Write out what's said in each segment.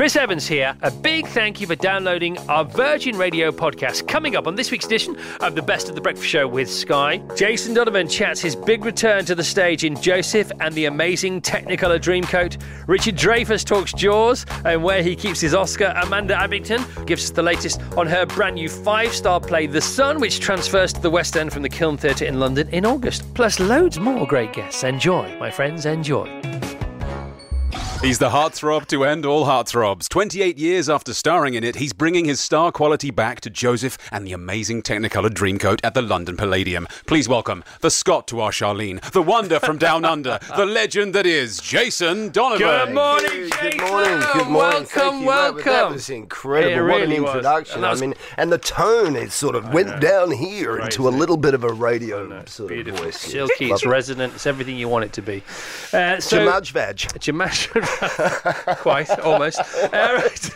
Chris Evans here. A big thank you for downloading our Virgin Radio podcast. Coming up on this week's edition of the Best of the Breakfast Show with Sky, Jason Donovan chats his big return to the stage in Joseph and the amazing Technicolor Dreamcoat. Richard Dreyfuss talks Jaws and where he keeps his Oscar. Amanda Abbington gives us the latest on her brand new five-star play, The Son, which transfers to the West End from the Kiln Theatre in London in August. Plus loads more great guests. Enjoy, my friends, enjoy. He's the heartthrob to end all heartthrobs. 28 years after starring in it, he's bringing his star quality back to Joseph and the amazing Technicolor Dreamcoat at the London Palladium. Please welcome the Scott to our Charlene, the wonder from down under, the legend that is Jason Donovan. Good morning, Good morning, good morning. Welcome, Thank you. welcome. That, that was incredible. It what an really was. introduction. And was- I mean, and the tone it sort of went down here Great, into a little bit of a radio sort of Beautiful. voice. Silky, it's resonant, it's everything you want it to be. Uh, so, Jamaj Vag. Jamaj, quite almost. Uh, right.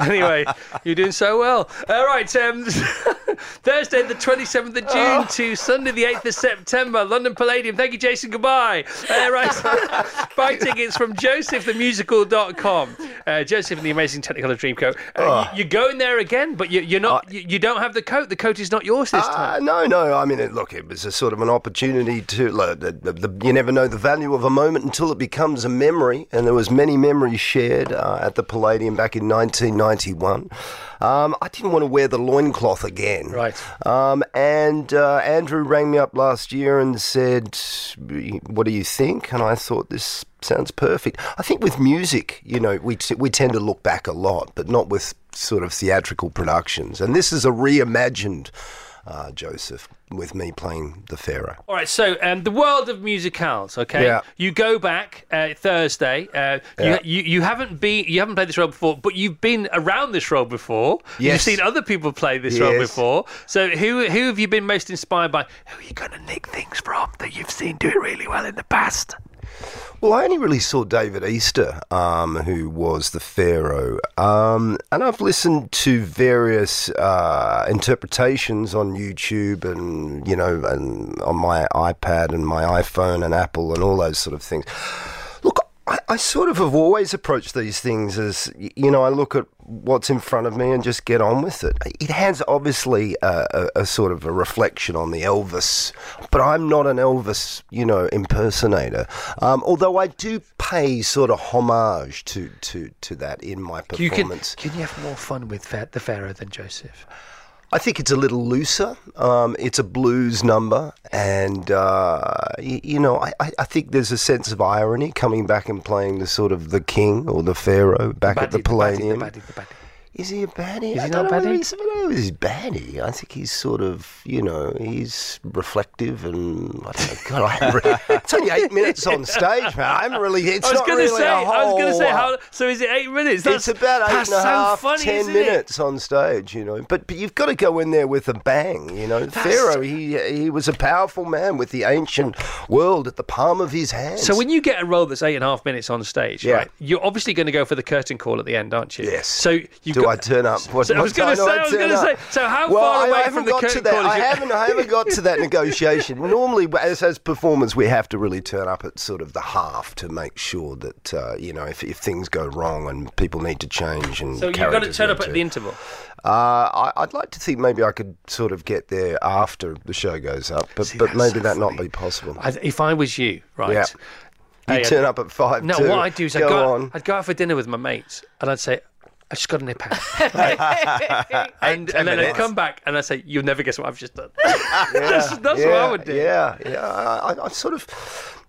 anyway, you're doing so well. All right, um, Thursday the 27th of June to Sunday the 8th of September, London Palladium. Thank you, Jason. Goodbye. Uh, right, buy tickets from josephthemusical.com. Uh, Joseph and the Amazing Technicolor Dreamcoat. Uh, you, you're going there again, but you, you're not. you, you don't have the coat. The coat is not yours this Uh, time. no, no. I mean, it, look, it was a sort of an opportunity to. Like, the, the, the, you never know the value of a moment until it becomes a memory, and there was many memories shared uh, at the Palladium back in 1991. Um, I didn't want to wear the loincloth again. Right. Um, and uh, Andrew rang me up last year and said, "What do you think?" And I thought this sounds perfect. I think with music, you know, we t- we tend to look back a lot, but not with sort of theatrical productions. And this is a reimagined uh, Joseph with me playing the Pharaoh. All right, so um, the world of musicals. Okay, Yeah. you go back uh, Thursday. Uh, Yeah. you, you you haven't been you haven't played this role before, but you've been around this role before. Yes. You've seen other people play this role Yes. before. So who who have you been most inspired by? Who are you going to nick things from that you've seen do it really well in the past? Well, I only really saw David Easter, um, who was the Pharaoh, um, and I've listened to various uh, interpretations on YouTube and you know, and on my iPad and my iPhone and Apple and all those sort of things. I, I sort of have always approached these things as you know, I look at what's in front of me and just get on with it. It has obviously a, a, a sort of a reflection on the Elvis, but I'm not an Elvis, you know, impersonator. Um, although I do pay sort of homage to to, to that in my You can performance. can you have more fun with Fa- the Pharaoh than Joseph? I think it's a little looser. Um, it's a blues number, and uh, you, you know, I, I think there's a sense of irony coming back and playing the sort of the king or the pharaoh back at the Palladium. Is he a baddie? Is he don't not baddie? He's, I don't know he's baddie. I think he's sort of, you know, he's reflective and I don't know. God, I haven't really, it's only eight minutes on stage, man. I haven't really. It's I was going to really say. a I was going to whole, say how. So is it eight minutes? That's, it's about eight that's and a half, so funny, ten isn't it? minutes on stage, you know. But, but you've got to go in there with a bang, you know. Pharaoh, he he was a powerful man with the ancient world at the palm of his hand. So when you get a role that's eight and a half minutes on stage, Yeah. right? You're obviously going to go for the curtain call at the end, aren't you? Yes. So you do I turn up? What, So I was gonna say- I was gonna say, so how well, far I, away I from the got curtain to that. call is I haven't. I haven't got to that negotiation. Normally, as as performers, we have to really turn up at sort of the half to make sure that uh, you know if, if things go wrong and people need to change and So you've got to turn up at the interval. Uh, I, I'd like to think maybe I could sort of get there after the show goes up, but See, but maybe so that not be possible. I, if I was you, right? Yeah. You Hey, turn up at five. No, too. what I'd do is I'd go, go, on. I'd go out for dinner with my mates and I'd say, I just got a nip out. And, and then I'd come back and I'd say, You'll never guess what I've just done. that's that's what I would do. Yeah, yeah. I, I, I sort of,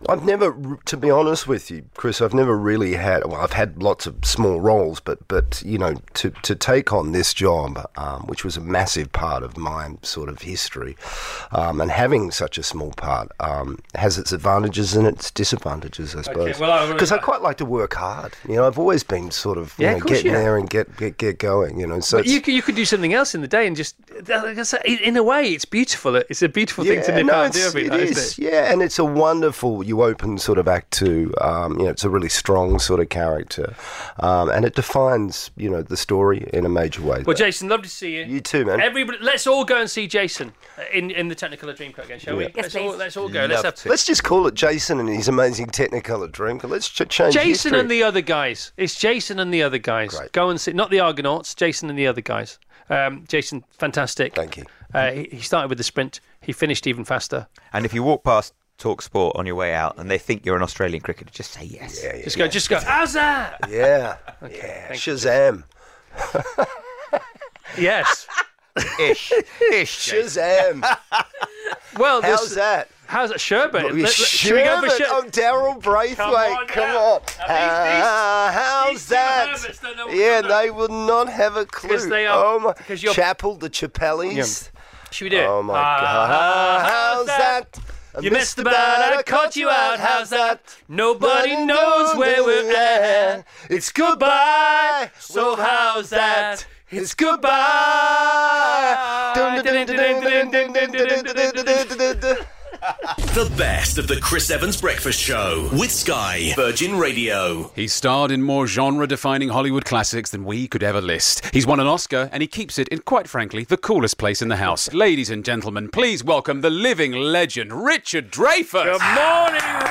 I've never, to be honest with you, Chris, I've never really had. Well, I've had lots of small roles, but but you know, to to take on this job, um, which was a massive part of my sort of history, um, and having such a small part um, has its advantages and its disadvantages, I suppose. well, I- Because I quite like to work hard. You know, I've always been sort of you Yeah, know, of getting there and get get get going. You know, so you could, you could do something else in the day and just, like I say, in a way, it's beautiful. It's a beautiful thing to nip no, out and do every it night, is. it? Yeah, and it's a wonderful. You open sort of act two. Um, you know, it's a really strong sort of character, um, and it defines you know the story in a major way. Well, Jason, love to see you. You too, man. Everybody, let's all go and see Jason in, in the Technicolor Dreamcoat again, shall we? Yeah. let's, all, please. let's all go. Let's have to. Let's just call it Jason and his amazing Technicolor Dream. Let's ch- change Jason history. and the other guys. It's Jason and the other guys. Great. Go and see, not the Argonauts. Jason and the other guys. Um, Jason, fantastic. Thank you. Uh, he, he started with the sprint. He finished even faster. And if you walk past Talk Sport on your way out and they think you're an Australian cricketer, just say yes. Yeah, yeah, Just go. Just go. How's that? yeah, yeah. Shazam, Yes. Ish. Ish. Shazam. Well, How's this- that? How's that? Sherbet. Well, Let- let- should we go for Sherbet, Sher- I'm Daryl Braithwaite. Come on Come on. Now, these- these- Ah, how's these that? Herberts don't know what Yeah, they would not have a clue. 'Cause they are- oh my, 'cause you're- Chapel, the Chapellis. Should we do it? Oh my Ah, God. How's that? You missed the boat, I caught you out. How's that? Nobody knows where we're at. It's goodbye. So how's that? It's goodbye. The best of the Chris Evans Breakfast Show with Sky Virgin Radio. He's starred in more genre defining Hollywood classics than we could ever list. He's won an Oscar and he keeps it in, quite frankly, the coolest place in the house. Ladies and gentlemen, please welcome the living legend, Richard Dreyfuss. Good morning, Richard.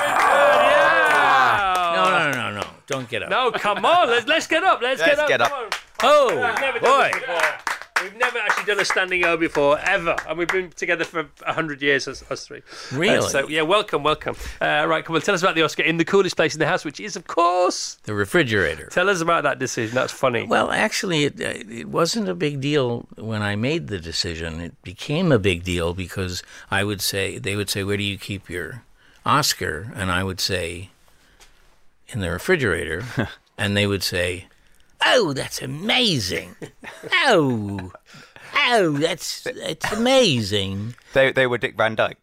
Yeah. No, no, no, no. Don't get up. No, come on. Let's let's get up. Let's, Let's get up. get up. Oh, We've boy. We've never actually done a standing O before, ever, and we've been together for a hundred years, us, us three. Really? Uh, so yeah, welcome, welcome. Uh, right, come on, tell us about the Oscar in the coolest place in the house, which is, of course, The refrigerator. tell us about that decision. That's funny. Well, actually, it, uh, it wasn't a big deal when I made the decision. It became a big deal because I would say, they would say, Where do you keep your Oscar? And I would say, In the refrigerator. and they would say, Oh, that's amazing. Oh, oh, that's, that's amazing. They, they were Dick Van Dyke.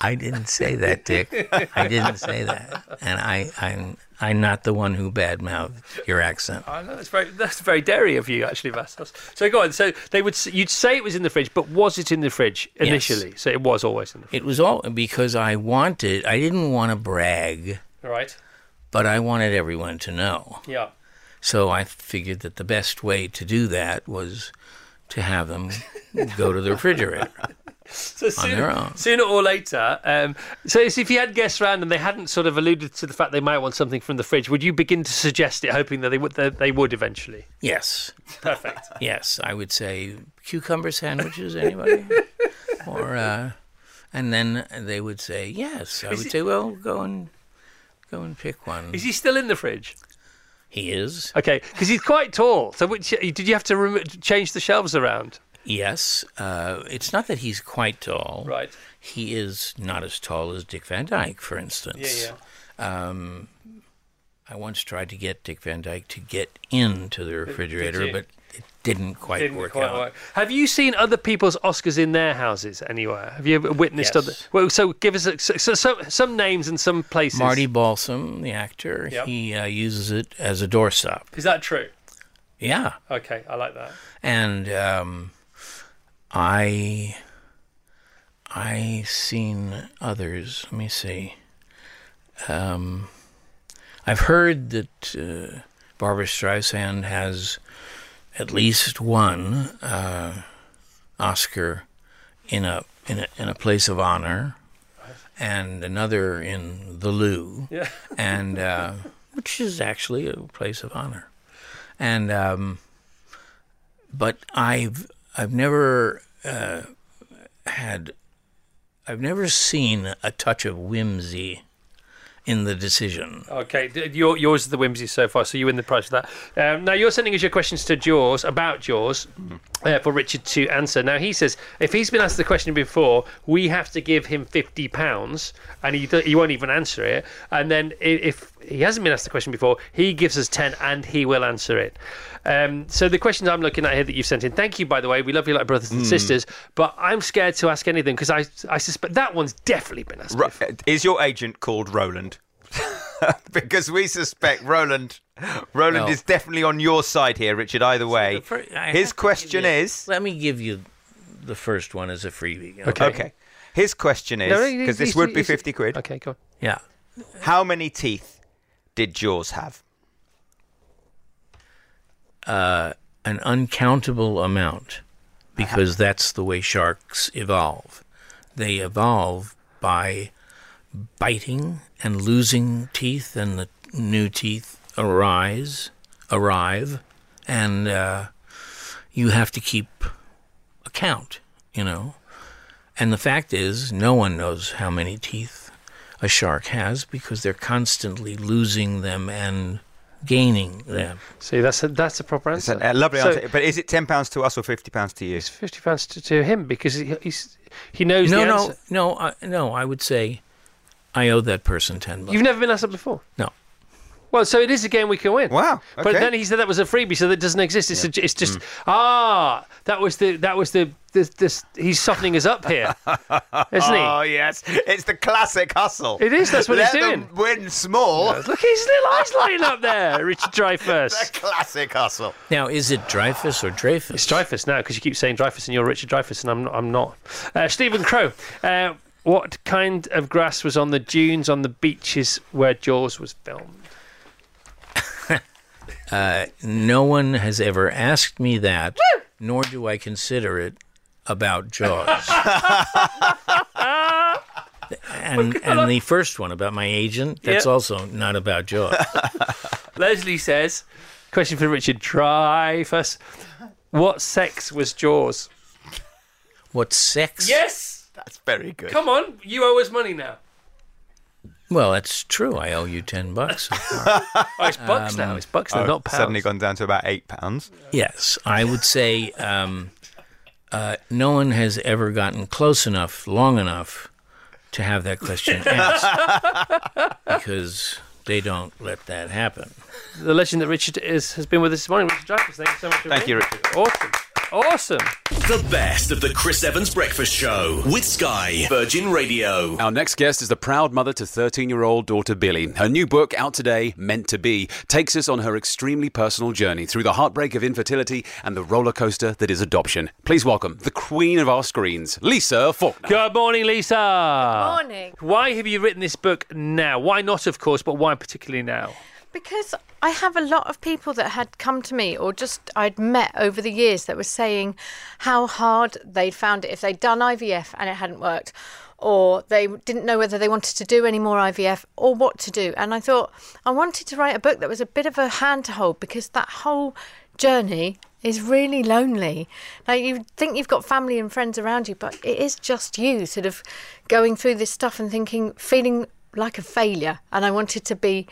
I didn't say that, Dick. I didn't say that, and I, I'm, I'm not the one who badmouthed your accent. I know, that's very that's very dairy of you, actually, Vassos. So go on. So they would you'd say it was in the fridge, but was it in the fridge initially? So it was always in the fridge, It was all because I wanted. I didn't want to brag, all right? but I wanted everyone to know. Yeah. So I figured that the best way to do that was to have them go to the refrigerator. So sooner, their own. sooner or later, um, so if you had guests around and they hadn't sort of alluded to the fact they might want something from the fridge, would you begin to suggest it, hoping that they would that they would eventually? Yes, Perfect. yes, I would say cucumber sandwiches. Anybody? or uh, and then they would say yes. I would say, well, go and go and pick one. Is he still in the fridge? He is. Okay, because he's quite tall. So which, did you have to remo- change the shelves around? Yes. Uh, it's not that he's quite tall. Right. He is not as tall as Dick Van Dyke, for instance. Yeah, yeah. Um, I once tried to get Dick Van Dyke to get into the refrigerator, but didn't quite Didn't work quite out. work. Have you seen other people's Oscars in their houses anywhere? Have you ever witnessed Yes. other? Well, so give us a, so, so, so, some names and some places. Marty Balsam, the actor, Yep. he uh, uses it as a doorstop. is that true? Yeah. Okay, I like that. And um, I, I seen others. Let me see. Um, I've heard that uh, Barbra Streisand has at least one uh, Oscar in a in a in a place of honor, and another in the loo, Yeah. and uh, which is actually a place of honor, and um, but I've I've never uh, had I've never seen a touch of whimsy in the decision. Okay, your, yours is the whimsy so far, so you win the prize for that. Um, now, you're sending us your questions to Jaws, about Jaws, uh, for Richard to answer. Now, he says if he's been asked the question before, we have to give him £50 and he, do- he won't even answer it. And then if he hasn't been asked the question before, he gives us 10 and he will answer it. Um, so the questions I'm looking at here that you've sent in, thank you, by the way. We love you like brothers and sisters, but I'm scared to ask anything because I, I suspect that one's definitely been asked Ro- before. is your agent called Roland? because we suspect Roland. Roland No. is definitely on your side here, Richard. Either way, The fir- I his question you- is Let me give you the first one as a freebie. Okay. okay. His question is No, no, because he's- this would be he's- fifty quid. Okay, go on. Yeah. How many teeth did Jaws have? an uncountable amount because that's the way sharks evolve. They evolve by biting and losing teeth, and the new teeth arise, arrive, and uh, you have to keep account, you know. And the fact is, no one knows how many teeth a shark has because they're constantly losing them and gaining them. See, that's a, that's a proper It's answer. a, a lovely So, answer. But is it ten pounds to us or fifty pounds to you? It's fifty pounds to, to him because he, he's he knows No, the no, answer. no, I, no. I would say I owe that person ten bucks. You've never been asked that before. no, Well, so it is a game we can win. Wow, But then he said that was a freebie, so that doesn't exist. It's, a, it's just ah, that was the that was the this, this he's softening us up here, isn't he? Oh yes, it's the classic hustle. It is, that's what Let he's them doing. win small. Look, his little eyes lighting up there, Richard Dreyfuss. The classic hustle. now is it Dreyfus or Dreyfus? It's Dreyfus now because you keep saying Dreyfus and you're Richard Dreyfus and I'm not, I'm not. Uh, Stephen Crow, uh, what kind of grass was on the dunes on the beaches where Jaws was filmed? Uh, no one has ever asked me that, nor do I consider it about Jaws. and and the first one about my agent, that's Yep. also not about Jaws. Leslie says, question for Richard Dreyfuss. What sex was Jaws? What sex? Yes! That's very good. Come on, you owe us money now. Well, that's true. I owe you ten bucks. so far. Oh, it's bucks now. It's bucks now, Oh, not pounds. suddenly gone down to about eight pounds. yes, I would say um, uh, no one has ever gotten close enough, long enough, to have that question asked because they don't let that happen. The legend that Richard is, has been with us this morning. Richard Dreyfuss, thank you so much for Thank being you, here. Awesome. Awesome. The best of the Chris Evans Breakfast Show with Sky Virgin Radio. Our next guest is the proud mother to 13 year old daughter Billie. Her new book, out today, Meant to Be, takes us on her extremely personal journey through the heartbreak of infertility and the roller coaster that is adoption. Please welcome the queen of our screens, Lisa Faulkner. Good morning, Lisa. Morning. Why have you written this book now? Why not, of course, but why particularly now? Because I have a lot of people that had come to me or just I'd met over the years that were saying how hard they'd found it if they'd done IVF and it hadn't worked, or they didn't know whether they wanted to do any more IVF or what to do. And I thought I wanted to write a book that was a bit of a hand to hold because that whole journey is really lonely. Like you think you've got family and friends around you, but it is just you sort of going through this stuff and thinking, feeling like a failure. And I wanted to be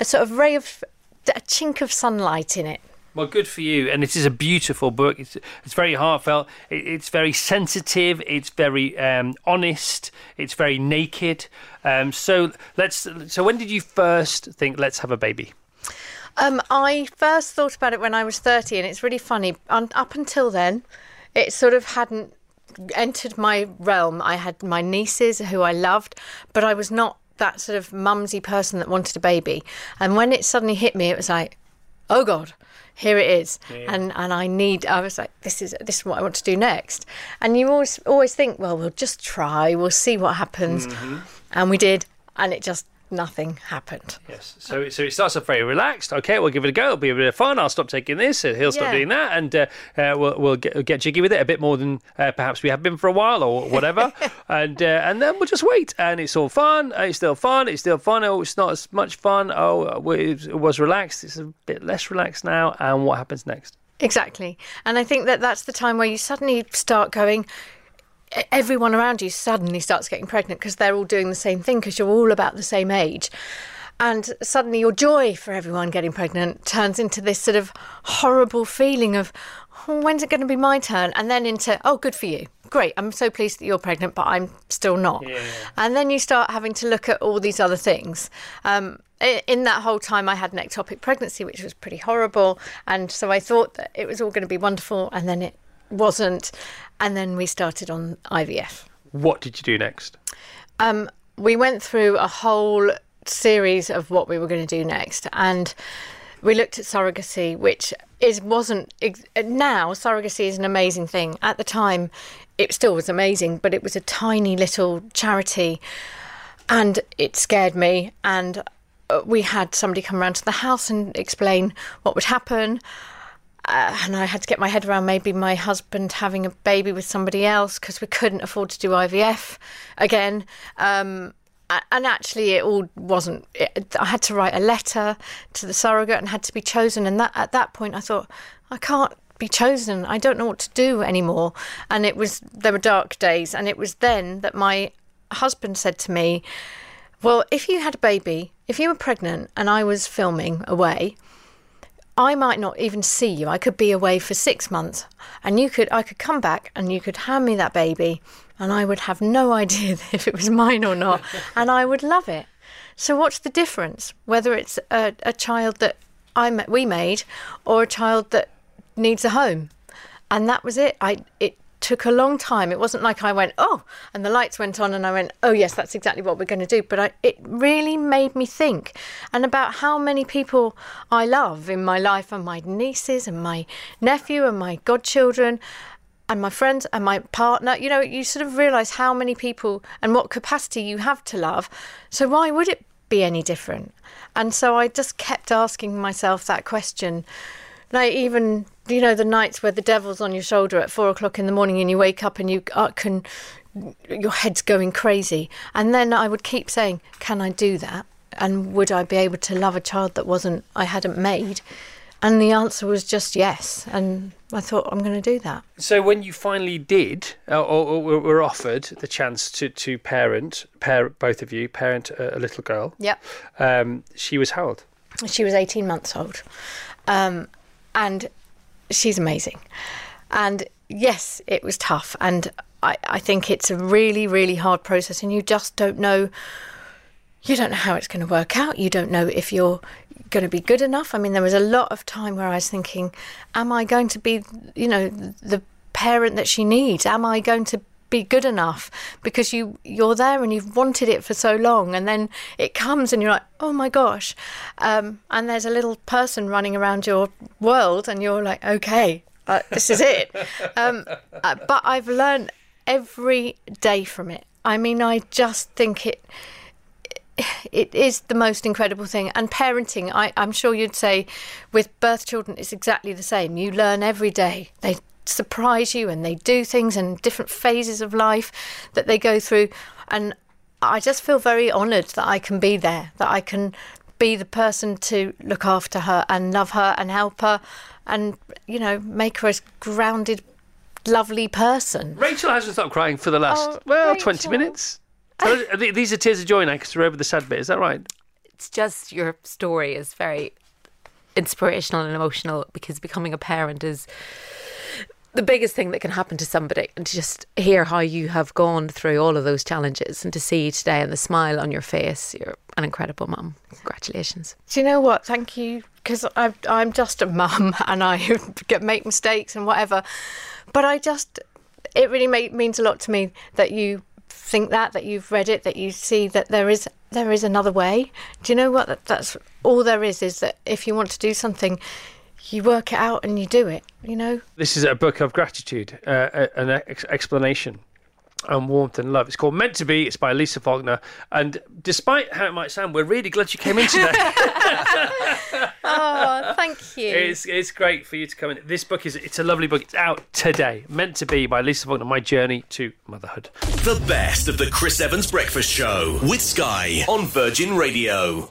a sort of ray of a chink of sunlight in it. Well, good for you. And it is a beautiful book. It's, it's very heartfelt. It, it's very sensitive. It's very um, honest. It's very naked. Um, so let's. So when did you first think let's have a baby? Um, I first thought about it when I was 30, and it's really funny. Un- up until then, it sort of hadn't entered my realm. I had my nieces who I loved, but I was not that sort of mumsy person that wanted a baby. And when it suddenly hit me, it was like, oh God. Here it is, and and I need. I was like, this is this is what I want to do next. And you always always think, well, we'll just try, we'll see what happens, mm-hmm. and we did, and it just nothing happened. Yes. So so it starts off very relaxed. Okay, we'll give it a go. It'll be a bit of fun. I'll stop taking this. and He'll stop Yeah. doing that, and uh, uh, we'll we'll get, get jiggy with it a bit more than uh, perhaps we have been for a while or whatever. and uh, and then we'll just wait. And it's all fun. Uh, It's still fun. It's still fun. Oh, it's not as much fun. Oh, uh, it was relaxed. It's a bit less relaxed now. And what happens next? Exactly. And I think that that's the time where you suddenly start going, everyone around you suddenly starts getting pregnant because they're all doing the same thing because you're all about the same age. And suddenly your joy for everyone getting pregnant turns into this sort of horrible feeling of, oh, when's it going to be my turn? And then into, oh, good for you. Great, I'm so pleased that you're pregnant, but I'm still not. And then you start having to look at all these other things. Um, in that whole time, I had an ectopic pregnancy, which was pretty horrible. And so I thought that it was all going to be wonderful, and then it wasn't. And then we started on IVF. What did you do next? Um, we went through a whole series of what we were going to do next, and we looked at surrogacy, which is wasn't ex- now surrogacy is an amazing thing. At the time, it still was amazing, but it was a tiny little charity, and it scared me. And uh, we had somebody come around to the house and explain what would happen. Uh, and I had to get my head around maybe my husband having a baby with somebody else because we couldn't afford to do IVF again. Um, and actually, it all wasn't. It, I had to write a letter to the surrogate and had to be chosen. And that at that point, I thought, I can't be chosen. I don't know what to do anymore. And it was there were dark days. And it was then that my husband said to me, "Well, if you had a baby, if you were pregnant, and I was filming away." I might not even see you. I could be away for six months, and you could I could come back and you could hand me that baby, and I would have no idea if it was mine or not, and I would love it. So what's the difference whether it's a, a child that I we made or a child that needs a home? And that was it. I it took a long time. It wasn't like I went oh, and the lights went on, and I went oh yes, that's exactly what we're going to do. But I, it really made me think, and about how many people I love in my life, and my nieces, and my nephew, and my godchildren, and my friends, and my partner. You know, you sort of realise how many people and what capacity you have to love. So why would it be any different? And so I just kept asking myself that question like even you know the nights where the devil's on your shoulder at four o'clock in the morning and you wake up and you uh, can your head's going crazy. And then i would keep saying can i do that? And would i be able to love a child that wasn't i hadn't made? And the answer was just yes. And i thought i'm going to do that. So when you finally did, uh, or, or were- offered the chance to, to parent, parent both of you, parent a, a little girl, yep. um, she was how old? she was 18 months old. Um, and she's amazing. And yes it was tough. And I, I think it's a really really hard process and you just don't know. You don't know how it's going to work out. You don't know if you're going to be good enough. I mean there was a lot of time where i was thinking am i going to be you know the parent that she needs? Am i going to be good enough because you you're there and you've wanted it for so long and then it comes and you're like oh my gosh um, and there's a little person running around your world and you're like okay uh, this is it um, uh, but i've learned every day from it i mean i just think it it is the most incredible thing. And parenting, I, I'm sure you'd say, with birth children, it's exactly the same. You learn every day. They surprise you and they do things and different phases of life that they go through. And I just feel very honoured that I can be there, that I can be the person to look after her and love her and help her and, you know, make her as grounded, lovely person. Rachel hasn't stopped crying for the last, Oh, well, 20 minutes. Us- These are tears of joy now because we're over the sad bit. Is that right? it's just your story is very inspirational and emotional because becoming a parent is the biggest thing that can happen to somebody and to just hear how you have gone through all of those challenges and to see you today and the smile on your face you're an incredible mum congratulations Do you know what? Thank you, because I'm just a mum and I make mistakes and whatever. But I just, it really means a lot to me that you think that, that you've read it, that you see that there is there is another way. Do you know what? That, that's all there is. Is that if you want to do something, you work it out and you do it. You know. This is a book of gratitude, uh, an ex- explanation and warmth and love. It's called Meant to Be. It's by Lisa Faulkner. And despite how it might sound, we're really glad you came in today. Oh, thank you. it's, it's great for you to come in. This book is it's a lovely book. It's out today. Meant to Be by Lisa Faulkner. My journey to motherhood. The best of the Chris Evans Breakfast Show with Sky on Virgin Radio.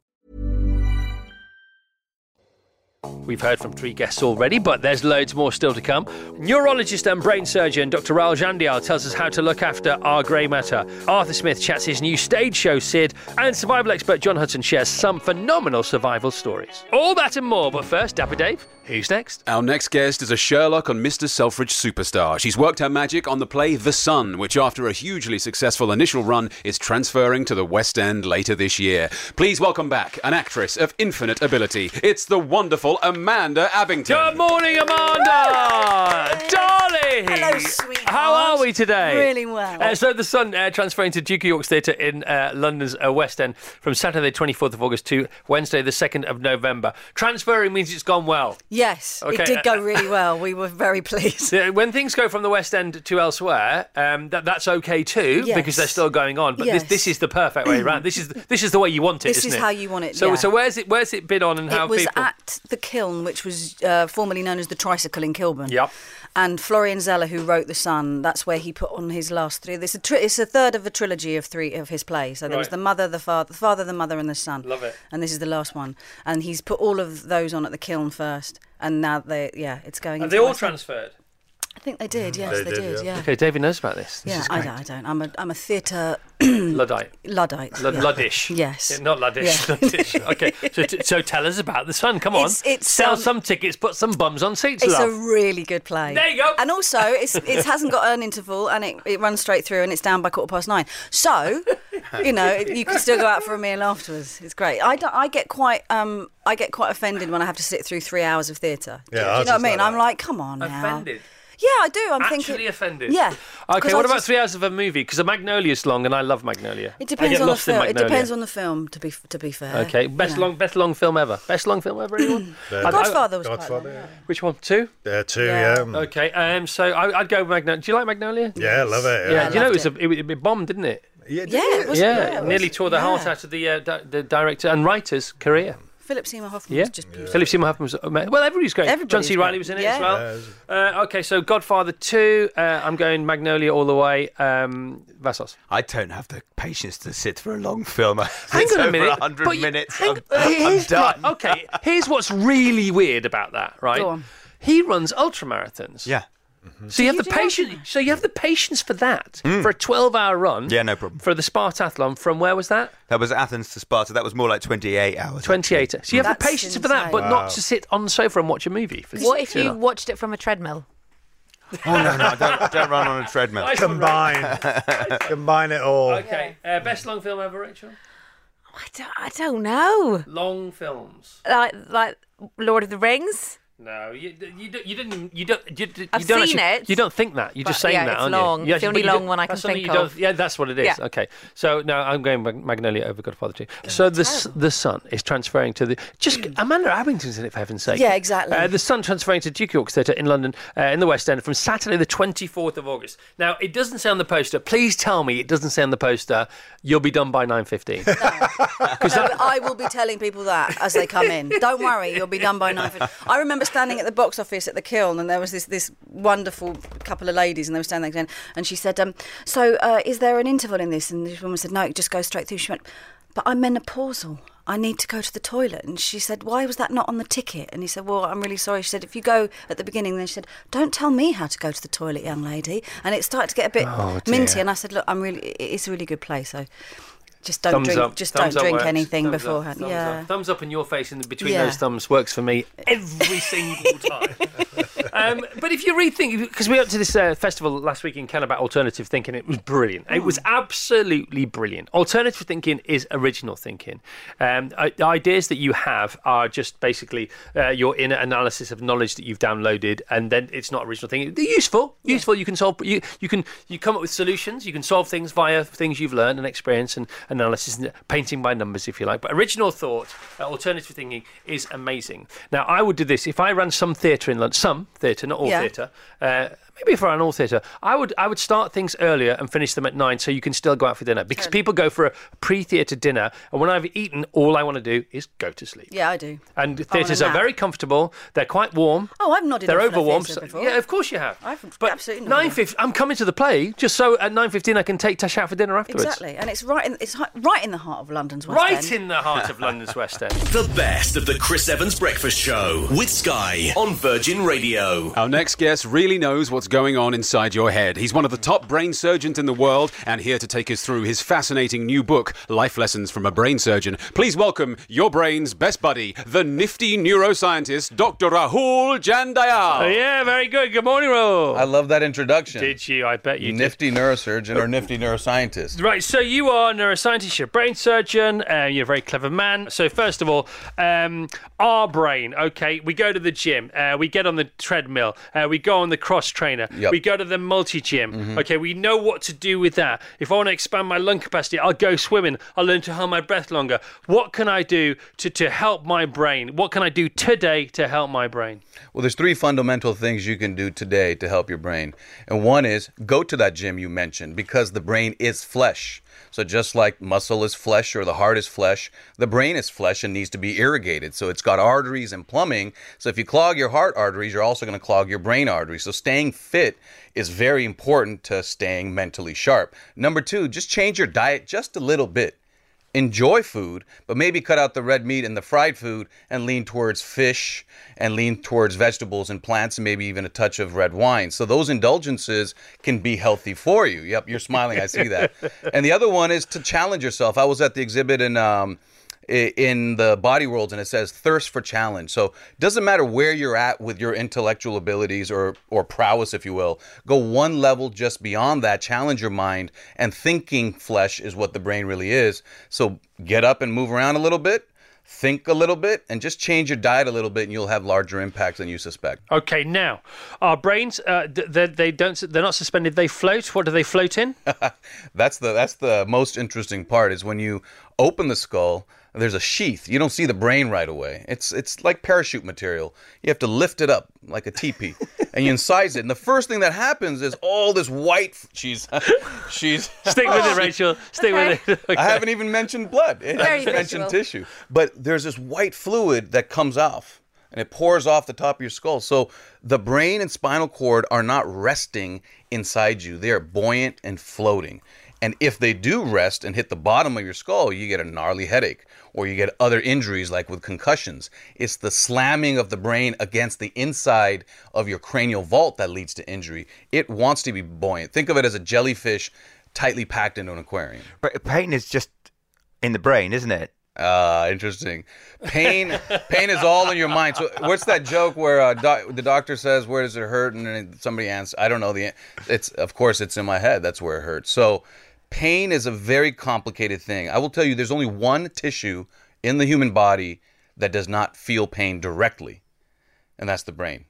We've heard from three guests already, but there's loads more still to come. Neurologist and brain surgeon Dr. Rahul Jandial tells us how to look after our grey matter. Arthur Smith chats his new stage show, Sid, and survival expert John Hudson shares some phenomenal survival stories. All that and more, but first, Dapper Dave, who's next? Our next guest is a Sherlock on Mr. Selfridge superstar. She's worked her magic on the play The Son, which, after a hugely successful initial run, is transferring to the West End later this year. Please welcome back an actress of infinite ability. It's the wonderful Amanda Abbington. Good morning, Amanda! Darling! Hello, sweetheart. How are we today? Really well. Uh, so, The Son uh, transferring to Duke of York's Theatre in uh, London's uh, West End from Saturday, 24th of August to Wednesday, the 2nd of November. Transferring means it's gone well. Yes, Okay, it did uh, go really well. We were very pleased. Yeah, When things go from the West End to elsewhere, um, that, that's okay too Yes. because they're still going on. But this, Yes. this is the perfect way around. This is this is the way you want it, This isn't is it? how you want it, So yeah. so where's it where's it been on and how it was people? at the Kiln, which was uh, formerly known as the Tricycle in Kilburn. Yep. And Florian Zeller, who wrote The Son, that's where he put on his last three. This is a tri- it's a third of a trilogy of three of his plays. So there was the mother, the father, the father, the mother, and the son. Love it. And this is the last one. And he's put all of those on at the Kiln first, and now they, yeah, it's going. Are they all transferred? I think they did. Yes, They they, did, did. yeah. Yeah. Okay, David knows about this. This Yeah, is I don't, I don't. I'm a, I'm a theatre Luddite. luddite. Lud- yeah. Luddish. Yes. Yeah, not Luddish. Yeah. Luddish. Okay, so, t- so tell us about the son. Come on. It's- it's, Sell um, some tickets, put some bums on seats, It's love. a really good play. There you go. And also, it's, it hasn't got an interval and it, it runs straight through and it's down by quarter past nine. So, you know, you can still go out for a meal afterwards. It's great. I, don't, I get quite um, I get quite offended when I have to sit through three hours of theatre. Yeah, do I you know what I mean? like I'm like, come on now. Offended. Yeah, I do. I'm Actually thinking. offended. Yeah. Okay, 'Cause what I about just- three hours of a movie? Because a is long, and I love Magnolia. It I depends get on the lost in film. It Magnolia. depends on the film. To be to be fair. Okay, you best know. long, best long film ever. Best long film ever. Anyone? Yeah. I'd- I- Godfather was quite Godfather. long. Yeah, which one? Two. yeah two. Yeah. Yeah. Okay. Um. So I, I'd go with Magnolia. Do you like Magnolia? Yeah, I love it. Yeah. Yeah. Do you know it was loved a, it, it bombed, didn't it? Yeah. Yeah, it was- Yeah, yeah, it it nearly was- tore the heart yeah. out of the uh, di- the director and writer's career. Philip Seymour Hoffman Yeah, was just beautiful. Philip Seymour Hoffman was ama- well. Everybody's great. John C. Reilly was in it Yeah. as well. Uh, okay, so Godfather Two. Uh, I'm going Magnolia all the way. Um, Vassos. I don't have the patience to sit for a long film. Hang it's on a over minute. 100 but you- minutes. hang- I'm, I'm done. right, okay, here's what's really weird about that. Right. Go on. He runs ultra marathons. Yeah. So you have you the do patience. So you have the patience for that for a 12-hour run. Yeah, no problem. For the Spartathlon, from where was that? That was Athens to Sparta. That was more like 28 hours. 28. So you have the That's patience for that, but insane. not to sit on the sofa and watch a movie. For What if you you know. watched it from a treadmill? Oh, no, no. Don't, don't run on a treadmill. Nice Combine. Combine it all. Okay, uh, best long film ever, Rachel. I don't, I don't know. Long films. Like like Lord of the Rings. No, you, you, don't- you didn't. You don't. You, you I've don't seen actually- it. You don't think that. You're just saying yeah, that, it's aren't long. you? You It's the only long one I can think of. Yeah, that's what it is. Yeah. Okay, so now I'm going Magnolia over Godfather Two. So the the Son is transferring to the just Amanda Abbington's in it for heaven's sake. Yeah, exactly. Uh, the Son transferring to Duke York Theatre in London uh, in the West End from Saturday the 24th of August. Now it doesn't say on the poster. Please tell me it doesn't say on the poster. You'll be done by 9:15. Because No, I will be telling people that as they come in. Don't worry, you'll be done by nine. I remember standing at the box office at the Kiln, and there was this this wonderful couple of ladies, and they were standing there, and she said, um, "So, uh, is there an interval in this?" And this woman said, "No, it just goes straight through." She went, "But I'm menopausal. I need to go to the toilet." And she said, "Why was that not on the ticket?" And he said, "Well, I'm really sorry." She said, "If you go at the beginning," then she said, "Don't tell me how to go to the toilet, young lady." And it started to get a bit Oh, minty, and I said, "Look, I'm really. It's a really good play, so." Just don't Thumbs drink. up. Just Thumbs don't drink works. anything Thumbs up. beforehand. Thumbs yeah. up. Thumbs up in your face and between Yeah. those thumbs works for me every single time. um, but if you rethink, because we went to this uh, festival last week in Canada about alternative thinking, it was brilliant. It was absolutely brilliant. Alternative thinking is original thinking. Um, i- the ideas that you have are just basically uh, your inner analysis of knowledge that you've downloaded, and then it's not original thinking. They're useful. Useful. You can solve. You you can you come up with solutions. You can solve things via things you've learned and experience and analysis painting by numbers, if you like. But original thought, uh, alternative thinking is amazing. Now, I would do this if I ran some theatre in London, some theatre, not all Yeah. theatre. Uh, maybe for an ran all theatre, I would I would start things earlier and finish them at nine, so you can still go out for dinner. Because people go for a pre-theatre dinner, and when I've eaten, all I want to do is go to sleep. Yeah, I do. And I want a theatres are very comfortable. They're quite warm. Oh, I've nodded They're off overwarm. so- yeah, of course you have. I've but absolutely nodded nine I'm coming to the play just so at nine fifteen I can take Tash out for dinner afterwards. Exactly, and it's right in it's right in the heart of London's West Right End. Right in the heart of London's West End. The best of the Chris Evans Breakfast Show with Sky on Virgin Radio. Our next guest really knows what's going on inside your head. He's one of the top brain surgeons in the world and here to take us through his fascinating new book, Life Lessons from a Brain Surgeon. Please welcome your brain's best buddy, the nifty neuroscientist, Dr. Rahul Jandial. Oh, yeah, very good. Good morning, Rahul. I love that introduction. Did you? I bet you did. nifty neurosurgeon or nifty neuroscientist. Right, so you are a neuroscientist, you're a brain surgeon, uh, you're a very clever man. So, first of all, um, our brain, okay, we go to the gym, uh, we get on the treadmill, uh, we go on the cross trainer, Yep. we go to the multi gym, mm-hmm. okay, we know what to do with that. If I want to expand my lung capacity, I'll go swimming, I'll learn to hold my breath longer. What can I do to, to help my brain? What can I do today to help my brain? Well, there's three fundamental things you can do today to help your brain. And one is go to that gym you mentioned because the brain is flesh. So just like muscle is flesh or the heart is flesh, the brain is flesh and needs to be irrigated. So it's got arteries and plumbing. So if you clog your heart arteries, you're also going to clog your brain arteries. So staying fit is very important to staying mentally sharp. Number 2, just change your diet just a little bit enjoy food, but maybe cut out the red meat and the fried food and lean towards fish and lean towards vegetables and plants and maybe even a touch of red wine. So those indulgences can be healthy for you. Yep, you're smiling. I see that. and the other one is to challenge yourself. I was at the exhibit in um, in the body worlds and it says thirst for challenge so it doesn't matter where you're at with your intellectual abilities or or prowess if you will go one level just beyond that challenge your mind and thinking flesh is what the brain really is so get up and move around a little bit think a little bit and just change your diet a little bit and you'll have larger impacts than you suspect Okay, now our brains, uh, th- they, they don't, they're not suspended. They float. What do they float in? that's the that's the most interesting part is when you open the skull there's a sheath you don't see the brain right away it's it's like parachute material you have to lift it up like a teepee and you incise it and the first thing that happens is all this white she's she's Stick with it, Rachel. Stick with it. I haven't even mentioned blood. I just mentioned tissue. But there's this white fluid that comes off and it pours off the top of your skull. So the brain and spinal cord are not resting inside you, they are buoyant and floating. And if they do rest and hit the bottom of your skull, you get a gnarly headache or you get other injuries like with concussions. It's the slamming of the brain against the inside of your cranial vault that leads to injury. It wants to be buoyant. Think of it as a jellyfish tightly packed into an aquarium. But pain is just in the brain, isn't it? Ah, interesting. Pain, pain is all in your mind. So, what's that joke where uh, doc, the doctor says, "Where does it hurt?" and then somebody answers, "I don't know." The it's of course it's in my head. That's where it hurts. So, pain is a very complicated thing. I will tell you, there's only one tissue in the human body that does not feel pain directly, and that's the brain.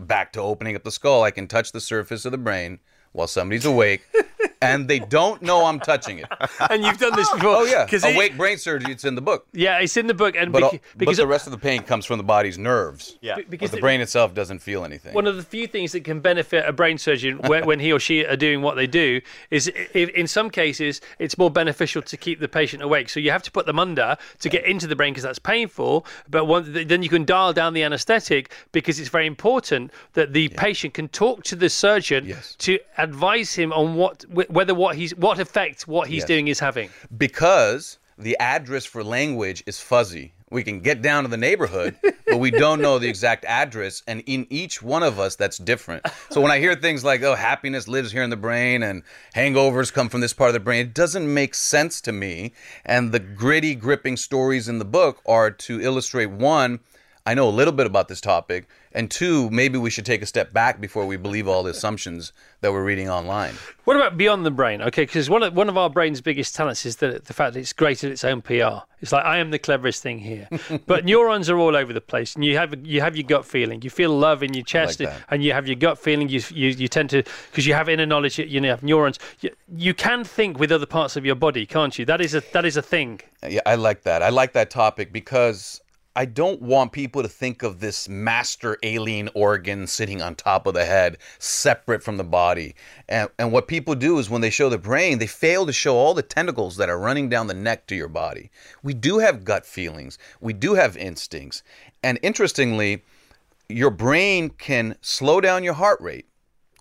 Back to opening up the skull, I can touch the surface of the brain while somebody's awake, and they don't know I'm touching it. and you've done this oh, before. Oh yeah, 'Cause it- awake brain surgery. It's in the book. Yeah, it's in the book, and But, beca- all- but because the rest of the pain comes from the body's nerves. Yeah. Be- But because the it- brain itself doesn't feel anything. one of the few things that can benefit a brain surgeon when, when he or she are doing what they do is if, in some cases it's more beneficial to keep the patient awake so you have to put them under to get into the brain because that's painful but one, then you can dial down the anesthetic because it's very important that the patient can talk to the surgeon Yes. to advise him on what wh- whether what he's what effect what he's Yes. doing is having because the address for language is fuzzy. We can get down to the neighborhood, but we don't know the exact address. And in each one of us, that's different. So when I hear things like, oh, happiness lives here in the brain and hangovers come from this part of the brain, it doesn't make sense to me. And the gritty, gripping stories in the book are to illustrate one, I know a little bit about this topic, and two, maybe we should take a step back before we believe all the assumptions that we're reading online. What about beyond the brain? Okay, because one of one of our brain's biggest talents is that the fact that it's great at its own PR. It's like I am the cleverest thing here, but neurons are all over the place, and you have you have your gut feeling. You feel love in your chest, that. and you have your gut feeling. You you, you tend to because you have inner knowledge. You know, have neurons. You, you can think with other parts of your body, can't you? That is a that is a thing. Yeah, I like that. I like that topic because I don't want people to think of this master alien organ sitting on top of the head, separate from the body. And, and what people do is when they show the brain, they fail to show all the tentacles that are running down the neck to your body. We do have gut feelings, we do have instincts. And interestingly, your brain can slow down your heart rate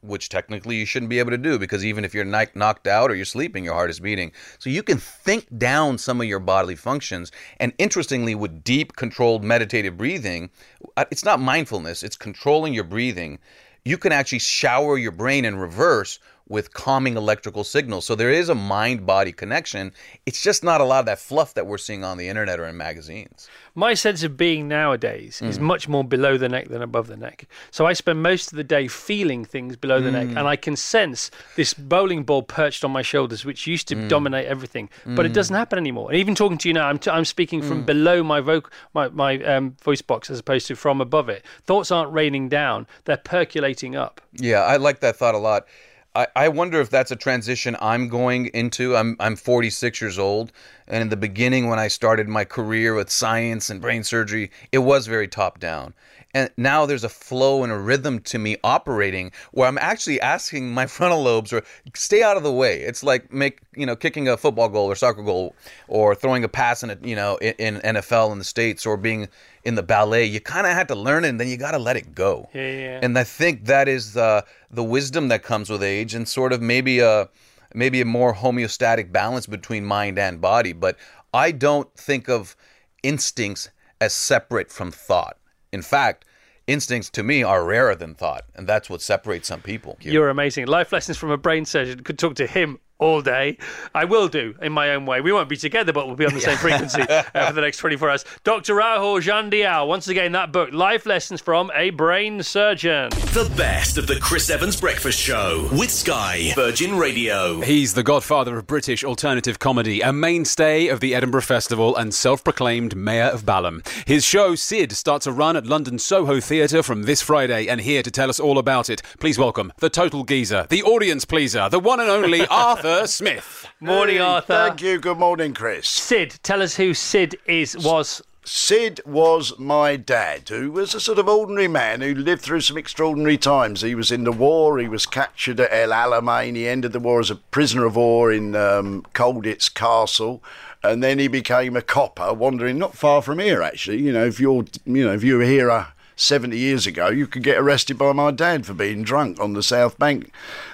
which technically you shouldn't be able to do because even if you're knock- knocked out or you're sleeping, your heart is beating. So you can think down some of your bodily functions. And interestingly, with deep, controlled meditative breathing, uh, it's not mindfulness, it's controlling your breathing. You can actually shower your brain in reverse with calming electrical signals. So there is a mind body connection. It's just not a lot of that fluff that we're seeing on the internet or in magazines. My sense of being nowadays is mm. much more below the neck than above the neck. So I spend most of the day feeling things below the neck, and mm. I can sense this bowling ball perched on my shoulders, which used to mm. dominate everything. But it doesn't happen anymore. And even talking to you now, I'm, t- I'm speaking from below my, voc- my, my um, voice box as opposed to from above it. Thoughts aren't raining down, they're percolating up. Yeah, I like that thought a lot. I, I wonder if that's a transition I'm going into. I'm I'm 46 years old, and in the beginning when I started my career with science and brain surgery, it was very top down. And now there's a flow and a rhythm to me operating where I'm actually asking my frontal lobes or stay out of the way. It's like make you know kicking a football goal or soccer goal or throwing a pass in a, you know in, in NFL in the states or being in the ballet. You kind of had to learn it, and then you got to let it go. Yeah, yeah. And I think that is the the wisdom that comes with age, and sort of maybe a maybe a more homeostatic balance between mind and body. But I don't think of instincts as separate from thought. In fact, instincts to me are rarer than thought, and that's what separates some people. You're amazing. Life lessons from a brain surgeon. Could talk to him all day. I will do in my own way. We won't be together, but we'll be on the same frequency uh, for the next 24 hours. Dr. Rahul Jandial. Once again, that book, Life Lessons from a Brain Surgeon. The best of the Chris Evans Breakfast Show with Sky Virgin Radio. He's the godfather of British alternative comedy, a mainstay of the Edinburgh Festival, and self proclaimed Mayor of Balham. His show, Sid, starts a run at London Soho Theatre from this Friday, and here to tell us all about it, please welcome the total geezer, the audience pleaser, the one and only Arthur Smith. Morning, Arthur. Thank you. Good morning, Chris. Sid, tell us who Sid is, was. Sid was my dad, who was a sort of ordinary man who lived through some extraordinary times. He was in the war, he was captured at El Alamein, he ended the war as a prisoner of war in um, Colditz Castle. And then he became a copper, wandering not far from here. Actually, you know, if you're, you know, if you were here uh, 70 years ago, you could get arrested by my dad for being drunk on the South Bank.